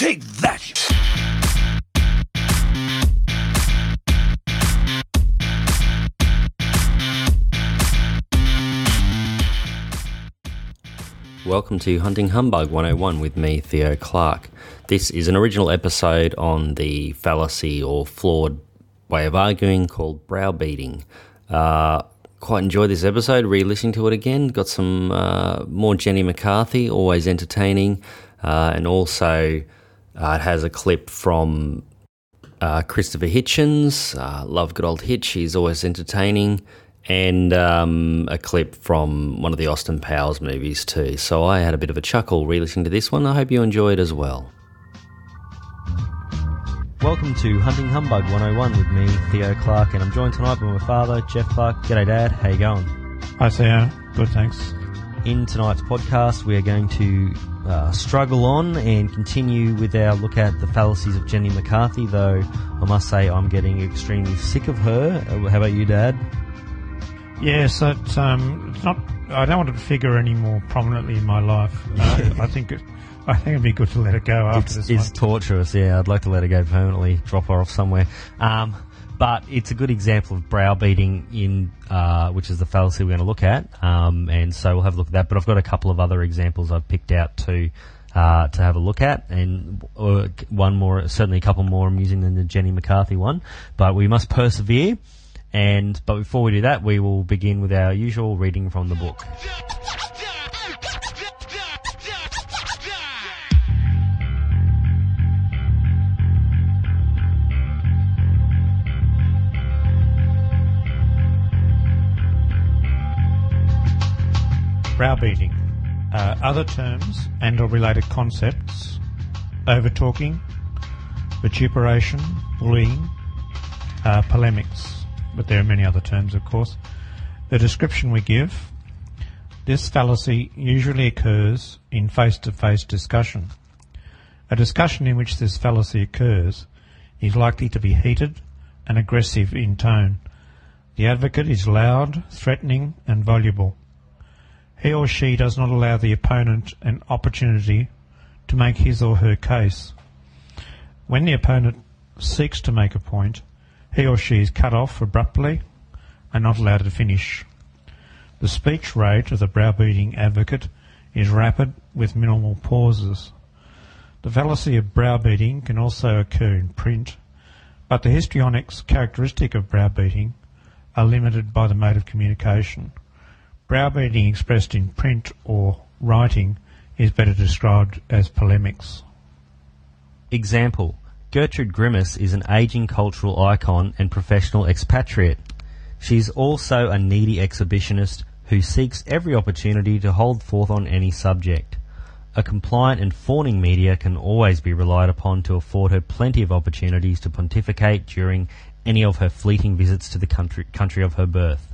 Take that! Welcome to Hunting Humbug 101 with me, Theo Clark. This is an original episode on the fallacy or flawed way of arguing called browbeating. Uh, quite enjoyed this episode, re listening to it again. Got some uh, more Jenny McCarthy, always entertaining. Uh, and also, uh, it has a clip from uh, Christopher Hitchens. Uh, love good old Hitch, he's always entertaining and um, a clip from one of the Austin Powers movies too. So I had a bit of a chuckle re-listening to this one. I hope you enjoy it as well. Welcome to Hunting Humbug 101 with me, Theo Clark, and I'm joined tonight by my father, Jeff Clark. G'day, Dad. How you going? Hi, Theo. Good, thanks. In tonight's podcast, we are going to uh, struggle on and continue with our look at the fallacies of Jenny McCarthy. Though I must say, I'm getting extremely sick of her. Uh, How about you, Dad? Yes, it's, um, it's not. I don't want it to figure any more prominently in my life. Uh, I think it, I think it'd be good to let it go after it's, this it's one. torturous. Yeah, I'd like to let her go permanently, drop her off somewhere. Um, but it's a good example of browbeating in uh, which is the fallacy we're going to look at. Um, and so we'll have a look at that. But I've got a couple of other examples I've picked out to uh, to have a look at, and uh, one more, certainly a couple more amusing than the Jenny McCarthy one. But we must persevere. And but before we do that, we will begin with our usual reading from the book. Browbeating. Uh, other terms and or related concepts: overtalking, vituperation, bullying, uh, polemics. But there are many other terms, of course. The description we give: this fallacy usually occurs in face-to-face discussion. A discussion in which this fallacy occurs is likely to be heated and aggressive in tone. The advocate is loud, threatening, and voluble. He or she does not allow the opponent an opportunity to make his or her case. When the opponent seeks to make a point, he or she is cut off abruptly and not allowed to finish. The speech rate of the browbeating advocate is rapid with minimal pauses. The fallacy of browbeating can also occur in print, but the histrionics characteristic of browbeating are limited by the mode of communication. Browbeating expressed in print or writing is better described as polemics. Example Gertrude Grimace is an aging cultural icon and professional expatriate. She is also a needy exhibitionist who seeks every opportunity to hold forth on any subject. A compliant and fawning media can always be relied upon to afford her plenty of opportunities to pontificate during any of her fleeting visits to the country, country of her birth.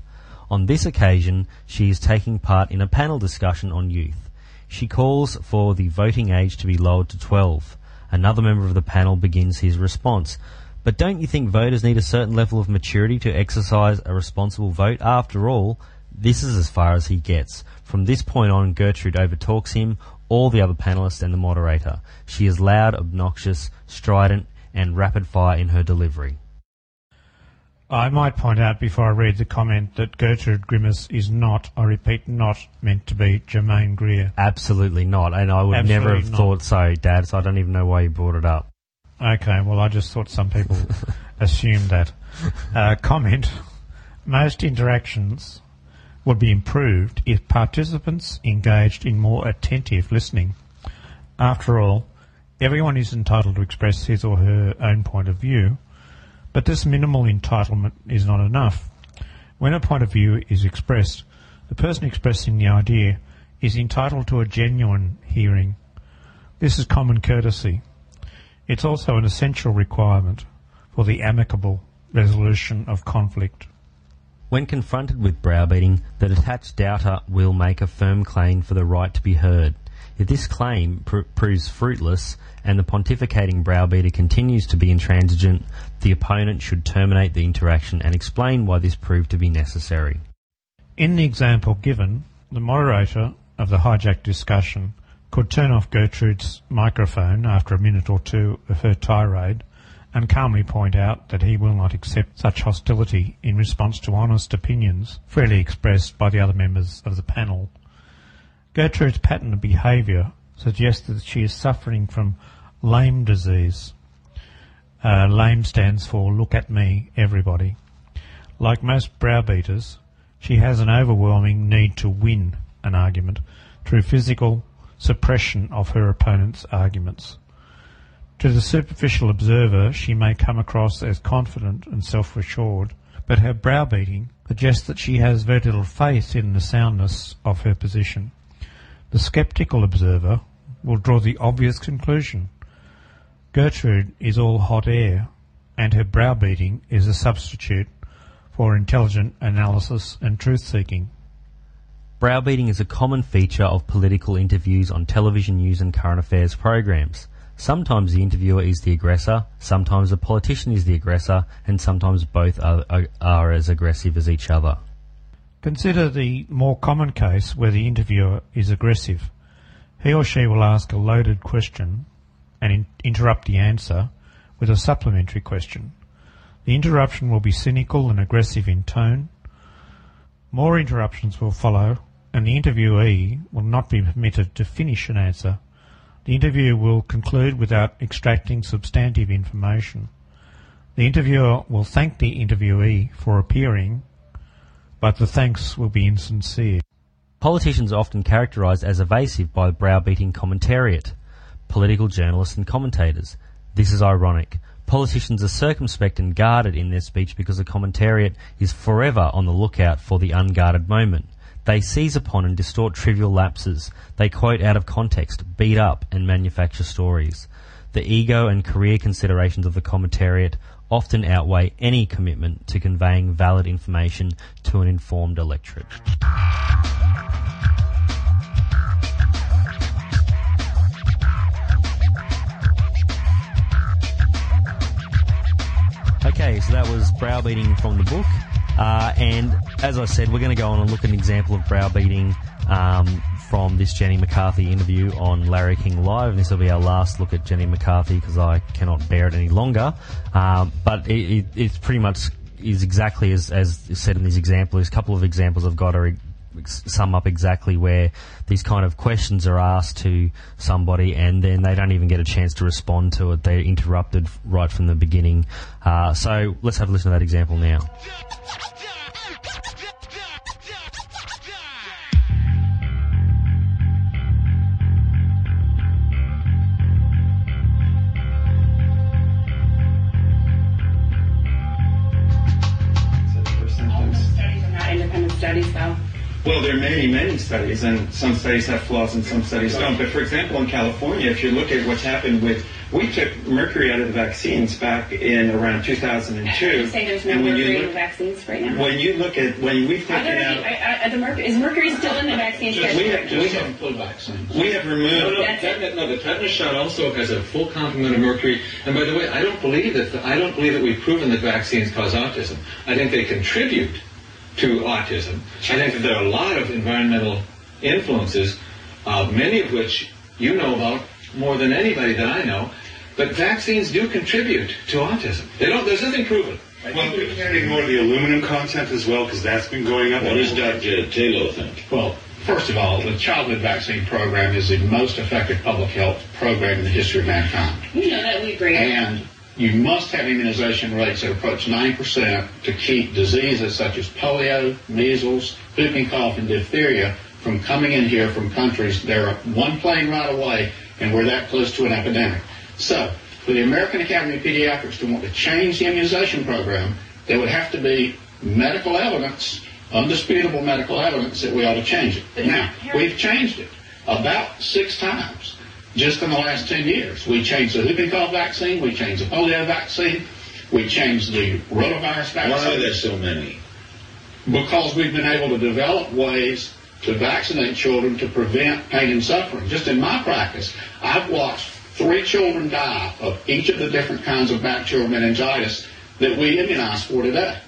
On this occasion, she is taking part in a panel discussion on youth. She calls for the voting age to be lowered to 12. Another member of the panel begins his response. But don't you think voters need a certain level of maturity to exercise a responsible vote? After all, this is as far as he gets. From this point on, Gertrude overtalks him, all the other panelists, and the moderator. She is loud, obnoxious, strident, and rapid fire in her delivery. I might point out before I read the comment that Gertrude Grimace is not, I repeat, not meant to be Germaine Greer. Absolutely not, and I would never have not. thought so, Dad. So I don't even know why you brought it up. Okay, well, I just thought some people assumed that. Uh, comment Most interactions would be improved if participants engaged in more attentive listening. After all, everyone is entitled to express his or her own point of view, but this minimal entitlement is not enough. When a point of view is expressed, the person expressing the idea is entitled to a genuine hearing. This is common courtesy. It's also an essential requirement for the amicable resolution of conflict. When confronted with browbeating, the detached doubter will make a firm claim for the right to be heard. If this claim pr- proves fruitless and the pontificating browbeater continues to be intransigent, the opponent should terminate the interaction and explain why this proved to be necessary. In the example given, the moderator of the hijacked discussion could turn off Gertrude's microphone after a minute or two of her tirade and calmly point out that he will not accept such hostility in response to honest opinions freely expressed by the other members of the panel. Gertrude's pattern of behaviour suggests that she is suffering from lame disease. Uh, lame stands for look at me, everybody. Like most browbeaters, she has an overwhelming need to win an argument through physical suppression of her opponent's arguments. To the superficial observer, she may come across as confident and self-assured, but her browbeating suggests that she has very little faith in the soundness of her position. The sceptical observer will draw the obvious conclusion. Gertrude is all hot air, and her browbeating is a substitute for intelligent analysis and truth-seeking. Browbeating is a common feature of political interviews on television news and current affairs programs. Sometimes the interviewer is the aggressor, sometimes the politician is the aggressor, and sometimes both are, are, are, as aggressive as each other. Consider the more common case where the interviewer is aggressive. He or she will ask a loaded question and in- interrupt the answer with a supplementary question. The interruption will be cynical and aggressive in tone. More interruptions will follow, and the interviewee will not be permitted to finish an answer the interview will conclude without extracting substantive information. The interviewer will thank the interviewee for appearing, but the thanks will be insincere. Politicians are often characterised as evasive by browbeating commentariat, political journalists and commentators. This is ironic. Politicians are circumspect and guarded in their speech because the commentariat is forever on the lookout for the unguarded moment. They seize upon and distort trivial lapses. They quote out of context, beat up, and manufacture stories. The ego and career considerations of the commentariat often outweigh any commitment to conveying valid information to an informed electorate. Okay, so that was browbeating from the book. Uh, and as I said, we're going to go on and look at an example of browbeating um, from this Jenny McCarthy interview on Larry King Live. And this will be our last look at Jenny McCarthy because I cannot bear it any longer. Um, but it, it, it's pretty much is exactly as, as said in this example. There's a couple of examples I've got are sum up exactly where these kind of questions are asked to somebody and then they don't even get a chance to respond to it. They're interrupted right from the beginning. Uh, so let's have a listen to that example now. Studies though. Well, there are many, many studies, and some studies have flaws and some studies don't. But for example, in California, if you look at what's happened with, we took mercury out of the vaccines back in around 2002. You say there's no and when mercury you in look, the vaccines right now. when you look at when we've Are taken there any, out, are, are the mercury, is mercury still in the vaccines? we have, we have, some flu vaccines. we have removed. no, That's it. tetanus, no, the tetanus shot also has a full complement of mercury. And by the way, I don't believe that I don't believe that we've proven that vaccines cause autism. I think they contribute to autism. I think that there are a lot of environmental influences, uh, many of which you know about more than anybody that I know. But vaccines do contribute to autism. They don't. There's nothing proven. Well, we can't ignore the aluminum content as well, because that's been going up. What does Dr. Taylor think? Well, first of all, the childhood vaccine program is the most effective public health program in the history of mankind. You know that we agree. And you must have immunization rates that approach 9% to keep diseases such as polio, measles, whooping cough, and diphtheria from coming in here from countries that are one plane ride away and we're that close to an epidemic. So, for the American Academy of Pediatrics to want to change the immunization program, there would have to be medical evidence, undisputable medical evidence that we ought to change it. Now, we've changed it about six times just in the last 10 years. We changed the whooping cough vaccine, we changed the polio vaccine, we changed the rotavirus vaccine Why are there so many? because we've been able to develop ways to vaccinate children to prevent pain and suffering. Just in my practice, I've watched three children die of each of the different kinds of bacterial meningitis that we immunize for today.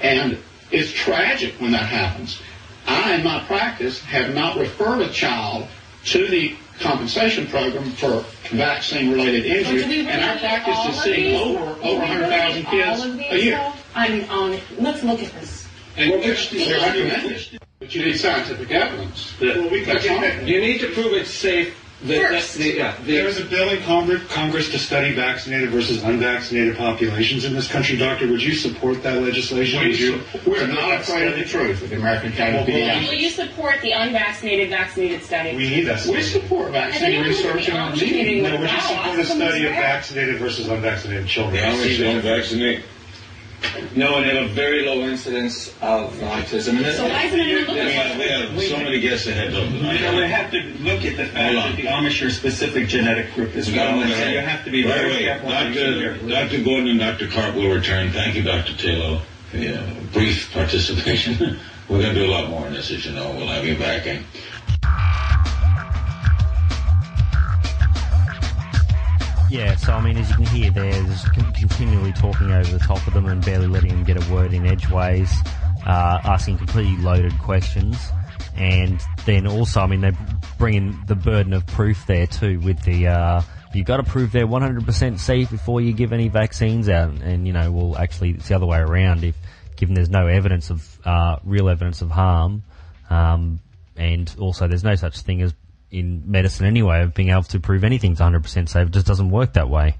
And it's tragic when that happens. I, in my practice, have not referred a child to the compensation program for vaccine-related But do we injuries, really and our need practice is of seeing these? over Do we over really 100,000 need kids all of a year. though? I'm on. Let's look at this. And Well, which they're recommended, but you need scientific evidence. Well, we can That's get that. you need to prove it's safe. The, First. the, yeah, the, There was a bill in Congress, Congress to study vaccinated versus unvaccinated populations in this country. Doctor, would you support that legislation? Would you- We're not afraid of the truth with the American Academy of Well, well, Will you support the unvaccinated vaccinated study? We need that We study. support vaccine research and No, would you support a study of vaccinated versus unvaccinated children? The Amish don't vaccinate. No, and they have a very low incidence of autism. And So why isn't anyone We looking have, at we have so many guests ahead of You know, we have to look at the fact that the Amish are a specific genetic group as well, and so you have to be very wait. careful. how you choose your Dr. Dr. Gordon and Dr. Karp will return. Thank you, Dr. Taylor, for your brief participation. We're going to do a lot more on this, as you know. We'll have you back. And Yeah, so I mean, as you can hear there, there's continually talking over the top of them and barely letting them get a word in edgeways, uh, asking completely loaded questions. And then also, I mean, they bring in the burden of proof there too with the, uh, you've got to prove they're 100% safe before you give any vaccines out. And, you know, well, actually, it's the other way around. If, given there's no evidence of, uh, real evidence of harm, um, and also there's no such thing as in medicine anyway of being able to prove anything's 100% safe. It just doesn't work that way.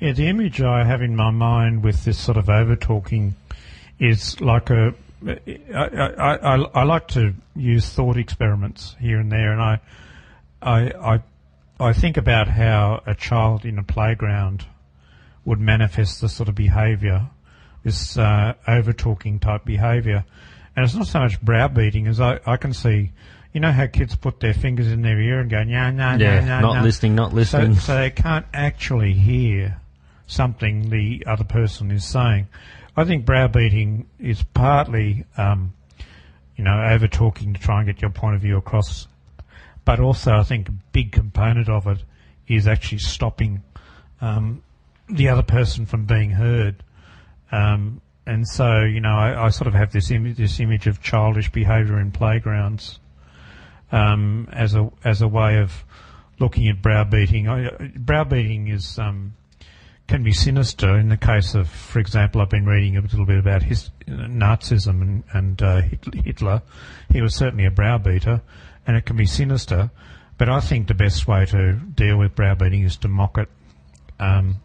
Yeah, the image I have in my mind with this sort of over talking is like a. I, I, I, I like to use thought experiments here and there, and I, I, I, I think about how a child in a playground would manifest this sort of behaviour, this uh, over talking type behaviour, and it's not so much browbeating as I, I can see. You know how kids put their fingers in their ear and go, nah, nah, Yeah, nah, nah, not nah. listening, not listening. so they can't actually hear something the other person is saying. I think browbeating is partly, um, you know, over talking to try and get your point of view across, but also I think a big component of it is actually stopping um, the other person from being heard. Um, and so, you know, I, I sort of have this image, this image of childish behaviour in playgrounds um, as a as a way of looking at browbeating. I, browbeating is um, can be sinister. In the case of, for example, I've been reading a little bit about his, Nazism and, and uh, Hitler. He was certainly a browbeater, and it can be sinister. But I think the best way to deal with browbeating is to mock it, um,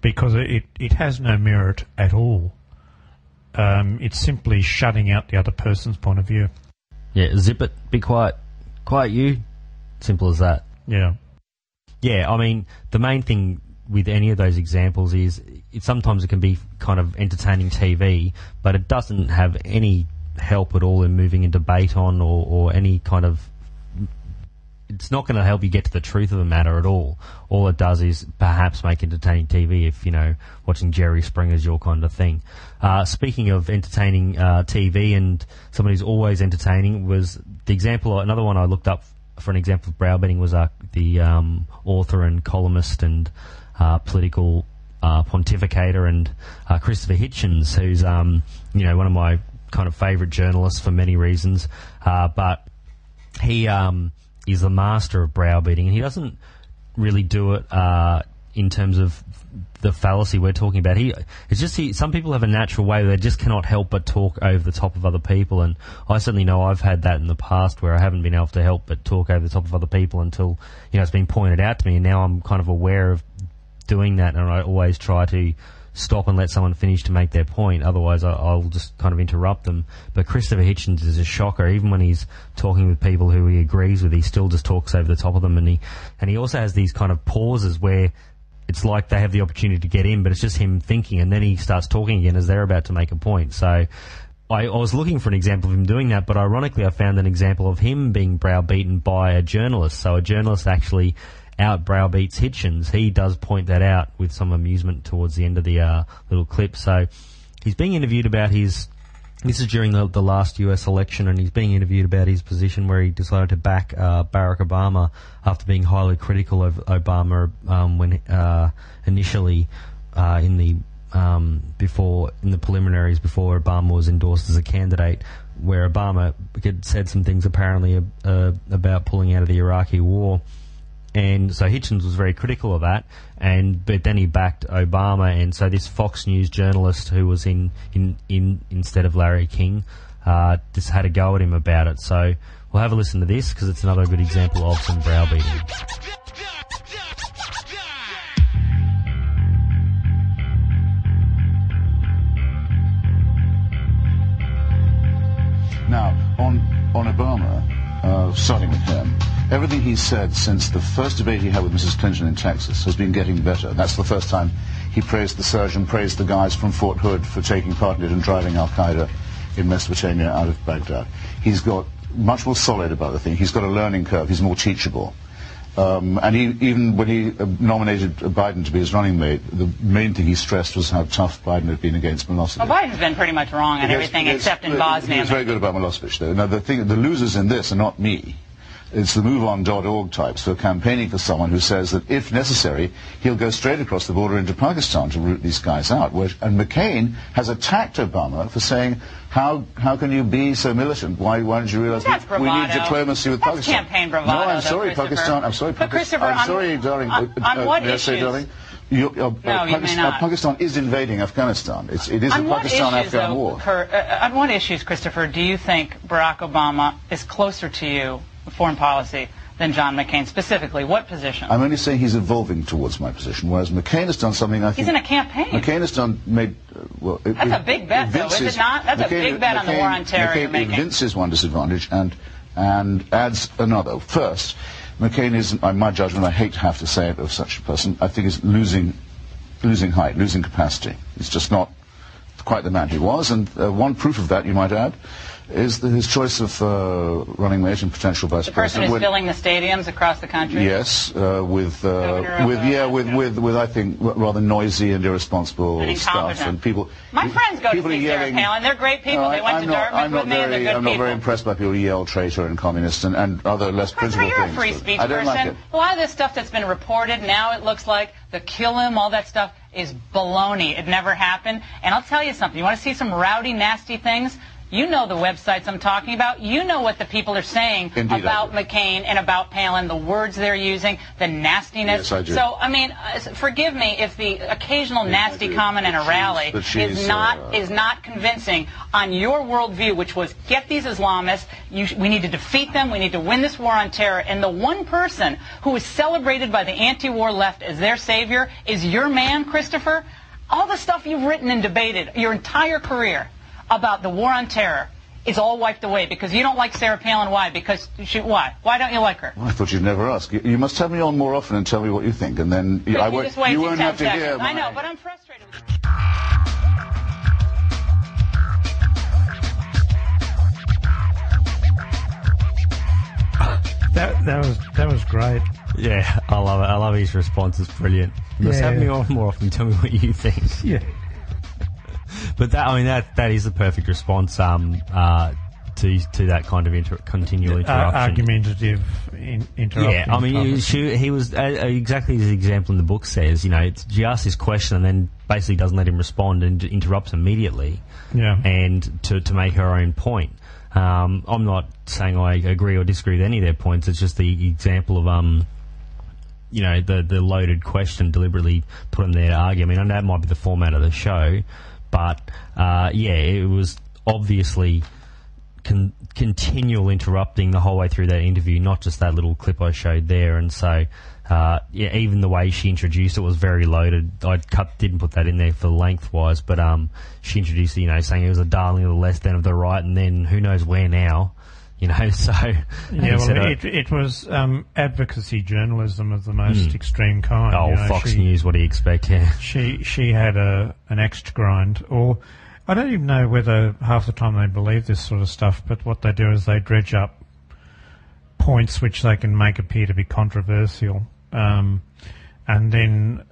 because it it has no merit at all. Um, it's simply shutting out the other person's point of view. Yeah, zip it, be quiet. Quiet you. Simple as that. Yeah. Yeah, I mean, the main thing with any of those examples is it sometimes it can be kind of entertaining TV, but it doesn't have any help at all in moving a debate on or, or any kind of. It's not going to help you get to the truth of the matter at all. All it does is perhaps make entertaining TV if, you know, watching Jerry Springer is your kind of thing. Uh, speaking of entertaining uh, TV and somebody who's always entertaining was the example, another one I looked up for an example of browbeating was uh, the um, author and columnist and uh, political uh, pontificator and uh, Christopher Hitchens, who's um, you know one of my kind of favourite journalists for many reasons, uh, but he um, is the master of browbeating, and he doesn't really do it uh, in terms of the fallacy we're talking about. He it's just he, some people have a natural way where they just cannot help but talk over the top of other people, and I certainly know I've had that in the past where I haven't been able to help but talk over the top of other people until you know it's been pointed out to me, and now I'm kind of aware of doing that, and I always try to stop and let someone finish to make their point. Otherwise, I, I'll just kind of interrupt them. But Christopher Hitchens is a shocker. Even when he's talking with people who he agrees with, he still just talks over the top of them, and he and he also has these kind of pauses where it's like they have the opportunity to get in, but it's just him thinking, and then he starts talking again as they're about to make a point. So. I, I was looking for an example of him doing that, but ironically, I found an example of him being browbeaten by a journalist. So a journalist actually out browbeats Hitchens. He does point that out with some amusement towards the end of the uh, little clip. So he's being interviewed about his. This is during the, the last US election, and he's being interviewed about his position where he decided to back uh, Barack Obama after being highly critical of Obama um, when uh, initially uh, in the um, before in the preliminaries before Obama was endorsed as a candidate, where Obama had said some things apparently uh, about pulling out of the Iraqi war. And so Hitchens was very critical of that, and but then he backed Obama, and so this Fox News journalist who was in in, in instead of Larry King, uh, just had a go at him about it. So we'll have a listen to this because it's another good example of some browbeating. Now, on, on Obama, uh, starting with him, everything he said since the first debate he had with Mrs. Clinton in Texas has been getting better. That's the first time he praised the surgeon, praised the guys from Fort Hood for taking part in it and driving Al Qaeda in Mesopotamia out of Baghdad. He's got much more solid about the thing. He's got a learning curve. He's more teachable. Um, and he, even when he uh, nominated Biden to be his running mate, the main thing he stressed was how tough Biden had been against Milosevic. Well, Biden's been pretty much wrong on everything except in Bosnia. He was very good about Milosevic, though. Now, the thing, the losers in this are not me. It's the MoveOn.org types who are campaigning for someone who says that if necessary, he'll go straight across the border into Pakistan to root these guys out. And McCain has attacked Obama for saying, how, how can you be so militant? Why, why don't you realize That's we, we need diplomacy with That's Pakistan? campaign bravado, No, I'm sorry, Pakistan. I'm sorry, Pakistan. Christopher, I'm on- sorry, darling. on- Uh, on uh, what may say, issues? darling? You, uh, uh, No, may Pakistan, not. uh, Pakistan is invading Afghanistan. It's, it is on a Pakistan-Afghan war. Cur- uh, on what issues, Christopher, do you think Barack Obama is closer to you, foreign policy, than John McCain? Specifically, what position? I'm only saying he's evolving towards my position, whereas McCain has done something I think... He's in a campaign. McCain has done, made... Uh, well, it, That's it a big bet, though, is it not? That's a big bet on the war on terror McCain making. evinces one disadvantage and, and adds another. First, McCain is, in my judgment, I hate to have to say it of such a person, I think is losing, losing height, losing capacity. He's just not quite the man he was, and uh, one proof of that, you might add, is the, his choice of uh, running mate and potential vice the person president. filling the stadiums across the country? Yes, uh, with uh, with yeah, with, with with I think rather noisy and irresponsible And stuff, and people. My friends go to see Sarah yelling- Palin. They're great people. They went I, to not, Dartmouth I'm not with me, and they're good I'm not people. very impressed by people who yell traitor and communist and, and other less principled you're a things. free speech I don't person. like it. A lot of this stuff that's been reported now, it looks like the kill him, all that stuff is baloney. It never happened. And I'll tell you something. You want to see some rowdy, nasty things? You know the websites I'm talking about. You know what the people are saying Indeed about. McCain and about Palin, the words they're using, the nastiness. Yes, I do. So, I mean, uh, forgive me if the occasional Yes, nasty comment in a rally is not uh, is not convincing on your worldview, which was get these Islamists. You, sh- we need to defeat them. We need to win this war on terror. And the one person who is celebrated by the anti-war left as their savior is your man, Christopher. All the stuff you've written and debated your entire career about the war on terror is all wiped away because you don't like Sarah Palin. Why? Because she. Why? Why don't you like her? Well, I thought you'd never ask. You, you must have me on more often and tell me what you think, and then you, I won't, just you won't 10 have to seconds. hear. I my- know, but I'm frustrated. with That, that was that was great. Yeah, I love it. I love his response. It's brilliant. Just Yeah. have me on more often. And tell me what you think. Yeah. But that, I mean, that that is the perfect response um, uh, to to that kind of inter- continual Uh, interruption. argumentative in, interrupting. Yeah, I mean, she, he was uh, uh, exactly as the example in the book says. You know, it's, she asks this question and then basically doesn't let him respond and interrupts immediately. Yeah. and to to make her own point. Um, I'm not saying I agree or disagree with any of their points. It's just the example of um, you know, the the loaded question deliberately put in there to argue. I mean, I know that might be the format of the show, but uh, yeah, it was obviously con- continual interrupting the whole way through that interview, not just that little clip I showed there. And so, uh, yeah, even the way she introduced it was very loaded. I cut didn't put that in there for lengthwise, but um, she introduced it, you know, saying it was a darling of the left, then of the right, and then who knows where now. You know, so Yeah, well, it, it was um, advocacy journalism of the most extreme kind. oh, you know, Fox she, News, what do you expect? Yeah, She she had a an axe to grind, or I don't even know whether half the time they believe this sort of stuff. But what they do is they dredge up points which they can make appear to be controversial, um, and then.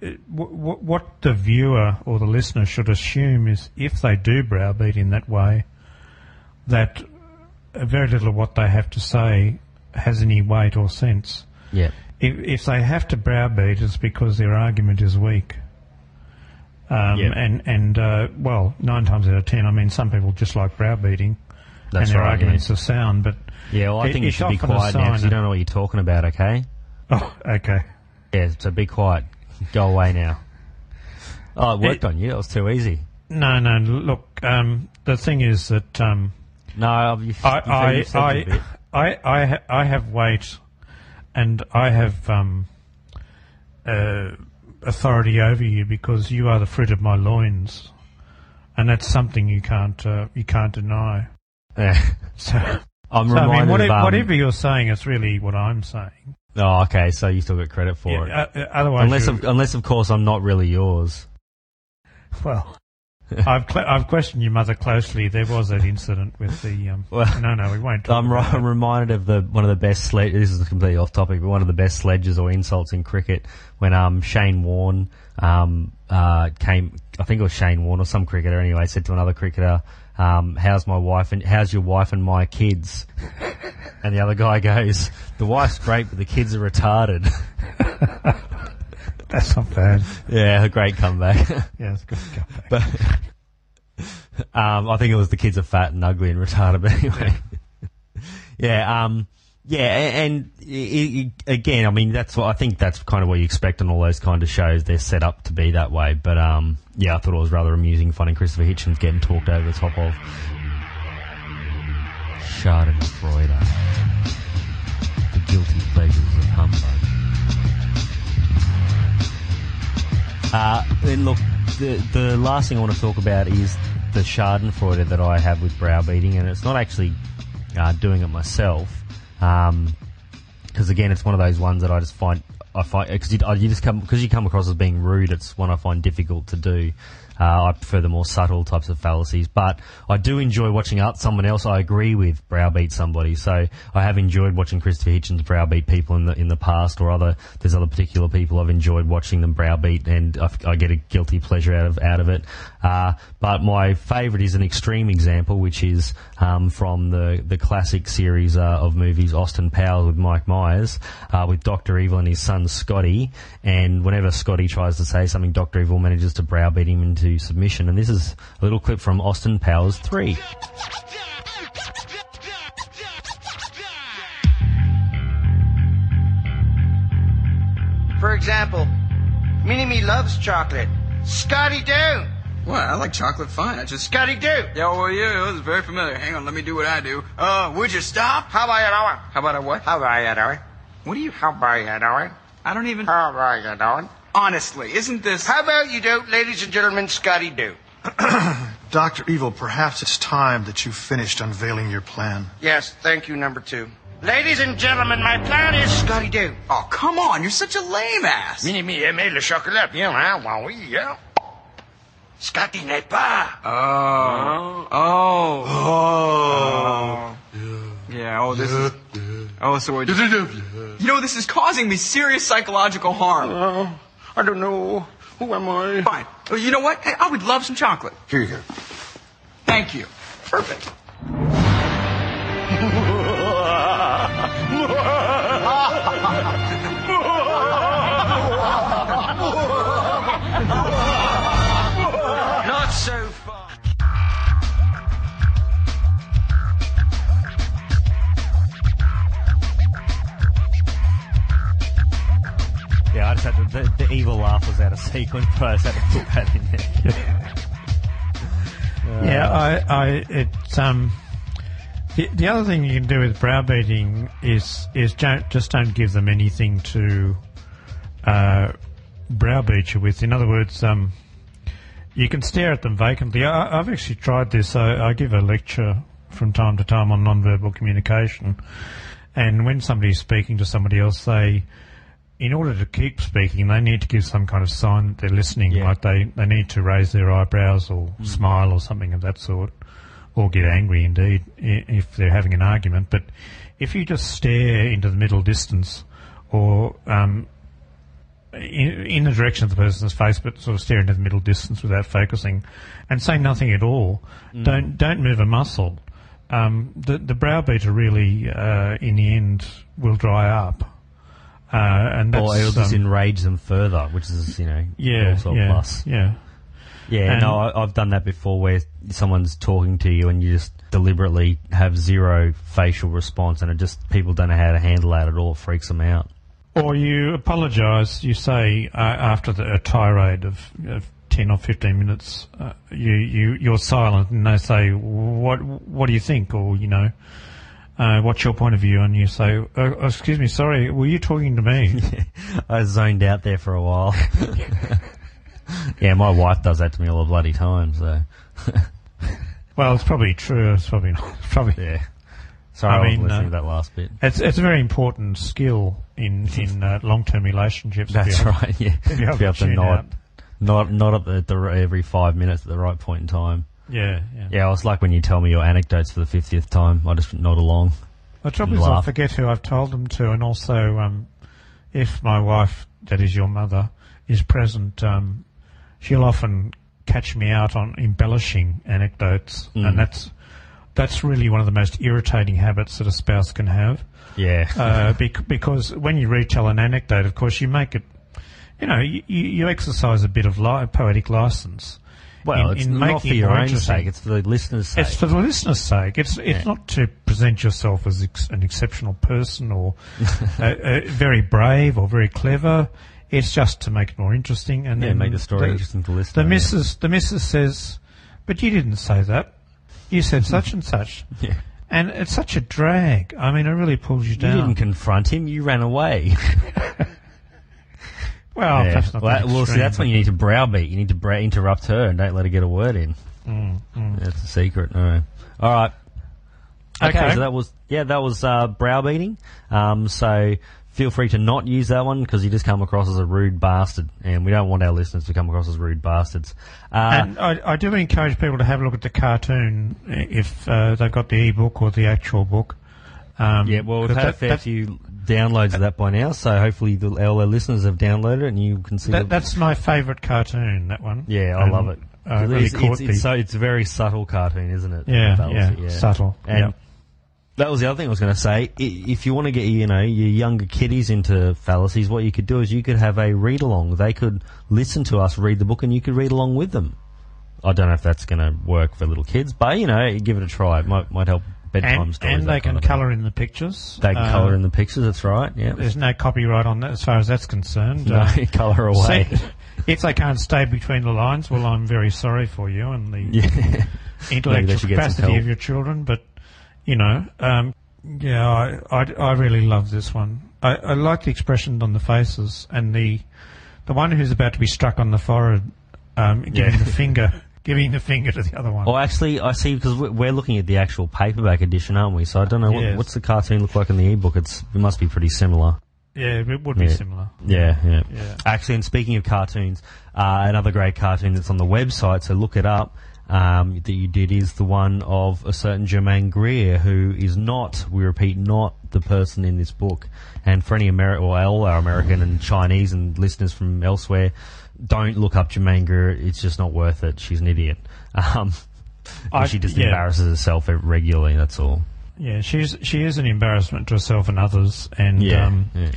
it- wh- wh- What the viewer or the listener should assume is if they do browbeat in that way, that very little of what they have to say has any weight or sense. yeah, If, if they have to browbeat, it's because their argument is weak. Um, Yep. And and uh, well, nine times out of ten, I mean, some people just like browbeating, That's and their right, arguments are sound. But Yeah, well, I it- think you should be quiet now because you don't know what you're talking about, okay? Oh, okay. Yeah, so be quiet. Go away now. Oh, it worked on you. That was too easy. No, no. Look, um, the thing is that um, No, you've, I, you've, I, you've said it a I, bit. I, I, ha- I have weight, and I have um, uh, authority over you because you are the fruit of my loins, and that's something you can't uh, you can't deny. Yeah. So, I'm so I reminded mean, whatever, of, um, whatever you're saying is really what I'm saying. Oh, okay, so you still get credit for Yeah, it. uh, uh, otherwise, unless, of, unless, of course, I'm not really yours. Well, I've cl- I've questioned your mother closely. There was that incident with the. Um, Well, no, no, we won't. Talk I'm, about I'm reminded of the one of the best sled. This is completely off topic, but one of the best sledges or insults in cricket when um Shane Warne um uh came. I think it was Shane Warne or some cricketer anyway said to another cricketer, um, "How's my wife and how's your wife and my kids?" and the other guy goes, "The wife's great, but the kids are retarded." That. That's not bad. yeah, a great comeback. Yeah, it's a good comeback. But um, I think it was the kids are fat and ugly and retarded. But anyway, yeah, um, yeah, a- and i i again, I mean, that's what I think. That's kind of what you expect on all those kind of shows. They're set up to be that way. But um, yeah, I thought it was rather amusing, finding Christopher Hitchens getting talked over the top of Schadenfreude, the guilty pleasures of humbug. Uh, and look, the the last thing I want to talk about is the Schadenfreude that I have with browbeating, and it's not actually uh, doing it myself, because again, it's one of those ones that I just find I find because you, you just come because you come across as being rude. It's one I find difficult to do. Uh, I prefer the more subtle types of fallacies, but I do enjoy watching out someone else I agree with browbeat somebody. So I have enjoyed watching Christopher Hitchens browbeat people in the in the past, or other there's other particular people I've enjoyed watching them browbeat, and I, I get a guilty pleasure out of out of it. Uh, but my favourite is an extreme example, which is um, from the the classic series uh, of movies Austin Powers with Mike Myers, uh, with Doctor Evil and his son Scotty. And whenever Scotty tries to say something, Doctor Evil manages to browbeat him into submission. And this is a little clip from Austin Powers three. For example, Mini-Me loves chocolate. Scotty do. What? I like chocolate fine. I just. Scotty do. Yeah, well, yeah, it was very familiar. Hang on, let me do what I do. Uh, would you stop? How about you doing? How about a what? How about you doing? What do you? How about you doing? I don't even. How about you doing? Honestly, isn't this? How about you do, ladies and gentlemen, Scotty do. Dr. Evil, perhaps it's time that you finished unveiling your plan. Yes, thank you, number two. Ladies and gentlemen, my plan is Scotty do. Oh, come on! You're such a lame ass. Mini-Me aimait le chocolat bien, hein? Ouais, oui, hein? Scotty n'est pas. Oh. oh. Oh. Oh. Yeah. Oh, this is. Oh, so it, you know this is causing me serious psychological harm. Oh, I don't know. Who am I? Fine. Well, you know what? Hey, I would love some chocolate. Here you go. Thank you. Perfect. evil laugh was out of sequence, but I had to put that in there. Yeah, I, I, it's um, the, the other thing you can do with browbeating is is don't, just don't give them anything to uh, browbeat you with. In other words, um, you can stare at them vacantly. I, I've actually tried this. I, I give a lecture from time to time on nonverbal communication, and when somebody's speaking to somebody else, they in order to keep speaking, they need to give some kind of sign that they're listening. Like they, they need to raise their eyebrows or smile or something of that sort, or get angry indeed if they're having an argument. But if you just stare into the middle distance or um, in, in the direction of the person's face, but sort of stare into the middle distance without focusing, and say nothing at all, Mm. don't don't move a muscle. Um, the the browbeater really, uh, in the end, will dry up. Uh, and that's, or it'll just um, enrage them further, which is, you know, yeah, also a plus. Yeah. Yeah, And- no, I, I've done that before where someone's talking to you and you just deliberately have zero facial response and it just, people don't know how to handle that at all. It freaks them out. Or you apologise. You say uh, after the, a tirade of, of ten or fifteen minutes, uh, you you you're silent, and they say, "What what do you think?" Or you know, uh, "What's your point of view?" And you say, uh, "Excuse me, sorry, were you talking to me?" I zoned out there for a while. yeah, my wife does that to me all the bloody time, so. well, it's probably true. It's probably not. Probably yeah. Sorry, I, I mean, listening uh, to that last bit. It's it's a very important skill in in uh, long term relationships. That's able- right. Yeah, to be able be able to tune nod, not not at the, the every five minutes at the right point in time. Yeah, yeah. Yeah, it's like when you tell me your anecdotes for the fiftieth time. I just nod along. The trouble is, I laugh. forget who I've told them to, and also, um, if my wife, that is your mother, is present, um, she'll often catch me out on embellishing anecdotes, Mm. and that's that's really one of the most irritating habits that a spouse can have. Yeah. uh, bec- because when you retell an anecdote, of course, you make it, you know, you, you you exercise a bit of li- poetic license. Well, in- it's in not for your own sake; it's for the listeners' sake. It's for the listener's sake. It's it's Yeah. not to present yourself as ex- an exceptional person or uh, uh, very brave or very clever. It's just to make it more interesting and Yeah, then make the story interesting to the listener, The yeah. missus, the missus says, "But you didn't say that. You said such and such." Yeah. And it's such a drag. I mean, it really pulls you down. You didn't confront him; you ran away. Well, Yeah. perhaps not well, that well, see, that's when you need to browbeat. You need to bra- interrupt her and don't let her get a word in. Mm, mm. That's a secret. All right. All right. Okay, Okay. so that was yeah, that was uh, browbeating. Um, so feel free to not use that one because you just come across as a rude bastard, and we don't want our listeners to come across as rude bastards. Uh, and I, I do encourage people to have a look at the cartoon if uh, they've got the ebook or the actual book. Um, yeah, well, we've had a that- fair that- few downloads of that by now, so hopefully the, all our listeners have downloaded it, and you can see that- that's my favourite cartoon. That one. Yeah, I And, love it. Uh, really it's, caught it's, it's, so, it's a very subtle cartoon, isn't it? Yeah, Fallacy, yeah, subtle, And yeah. that was the other thing I was going to say. If you want to get you know your younger kiddies into fallacies, what you could do is you could have a read along. They could listen to us read the book, and you could read along with them. I don't know if that's going to work for little kids, but you know, give it a try. It might might help bedtime and, stories. and they can kind of thing. colour in the pictures. They can Uh, colour in the pictures. That's right. Yeah. There's no copyright on that as far as that's concerned. No, colour away. see- if they can't stay between the lines, well, I'm very sorry for you and the Yeah. Intellectual should get some capacity of your children. But you know, um, yeah, I, I I really love this one. I, I like the expression on the faces and the the one who's about to be struck on the forehead, um, giving Yeah. the finger, giving the finger to the other one. Oh, actually, I see because we're looking at the actual paperback edition, aren't we? So I don't know what, Yes. what's the cartoon look like in the ebook. It's it must be pretty similar. Yeah, it would be Yeah. similar. Yeah, yeah, Yeah. Actually, and speaking of cartoons, uh, another great cartoon that's on the website, so look it up. Um, that you did is the one of a certain Germaine Greer, who is not, we repeat, not the person in this book. And for any American, or all our American and Chinese and listeners from elsewhere, don't look up Greer. It's just not worth it. She's an idiot. Um, I- she just yeah. embarrasses herself regularly. That's all. Yeah, she's she is an embarrassment to herself and others, and Yeah, um, yeah.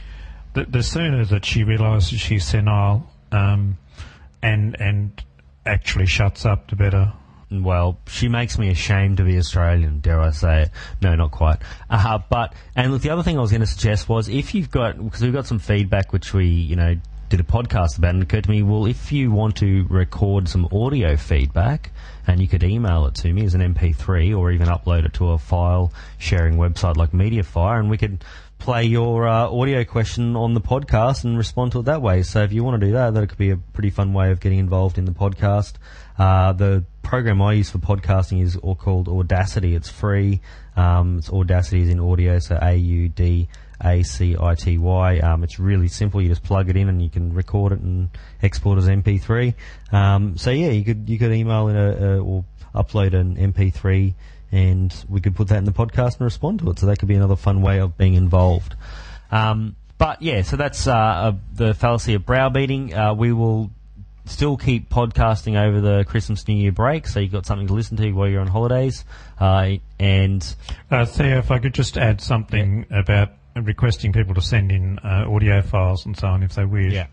The, the sooner that she realises she's senile, um, and and actually shuts up, the better. Well, she makes me ashamed to be Australian, dare I say it. No, not quite. Uh, but, and look, the other thing I was going to suggest was if you've got, because we've got some feedback which we, you know, did a podcast about, and it occurred to me, well, if you want to record some audio feedback, and you could email it to me as an MP3 or even upload it to a file sharing website like Mediafire, and we could play your uh, audio question on the podcast and respond to it that way. So if you want to do that, that could be a pretty fun way of getting involved in the podcast. Uh, the program I use for podcasting is all called Audacity. It's free. Um, it's Audacity is in audio, so A U D A C I T Y. Um, it's really simple. You just plug it in and you can record it and export as MP3. Um, so yeah, you could you could email in a, a or upload an MP3 and we could put that in the podcast and respond to it. So that could be another fun way of being involved. Um, but yeah, so that's uh, uh, the fallacy of browbeating. Uh, we will still keep podcasting over the Christmas New Year break, so you've got something to listen to while you're on holidays. Uh, and Uh, Theo, if I could just add something about requesting people to send in uh, audio files and so on if they wish. Yeah.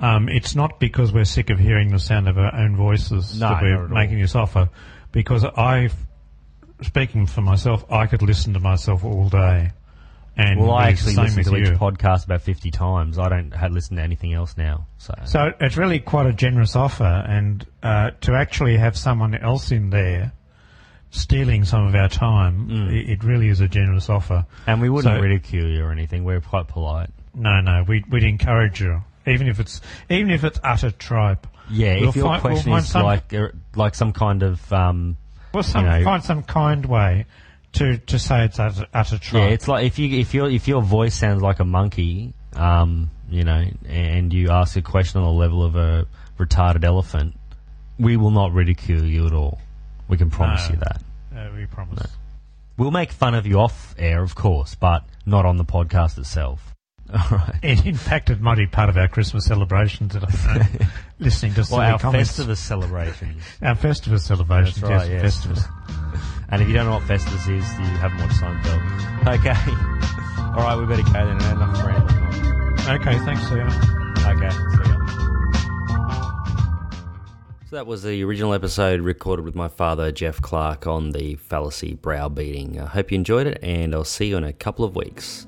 Um, it's not because we're sick of hearing the sound of our own voices No, that we're making this offer, because I, speaking for myself, I could listen to myself all day. And well, I actually listen to each you. podcast about 50 times. I don't listen to anything else now. So, So it's really quite a generous offer, and uh, to actually have someone else in there stealing some of our time, i it really is a generous offer. Mm. and we wouldn't So- ridicule you or anything. We're quite polite. No, no, we, we'd encourage you, even if it's even if it's utter tripe. Yeah, We'll if your find- we'll question is some- like uh, like some kind of um, Well, some, you know, find some kind way to, to say it's utter, utter tripe. yeah, it's like if you if your if your voice sounds like a monkey, um, you know, and you ask a question on the level of a retarded elephant, we will not ridicule you at all. We can promise No. you that. Uh, we promise. We'll make fun of you off air, of course, but not on the podcast itself. All right. And in fact, it might be part of our Christmas celebrations. That I'm listening to Well, silly our comments. Festivus celebrations. Our Festivus celebrations. That's right, yes, yes. Festivus. And if you don't know what Festivus is, you haven't watched Seinfeld. Okay. All right, we better go then. Enough rambling. Okay, thanks, Ian. Okay, see ya. So that was the original episode recorded with my father, Jeff Clark, on the fallacy browbeating. I hope you enjoyed it, and I'll see you in a couple of weeks.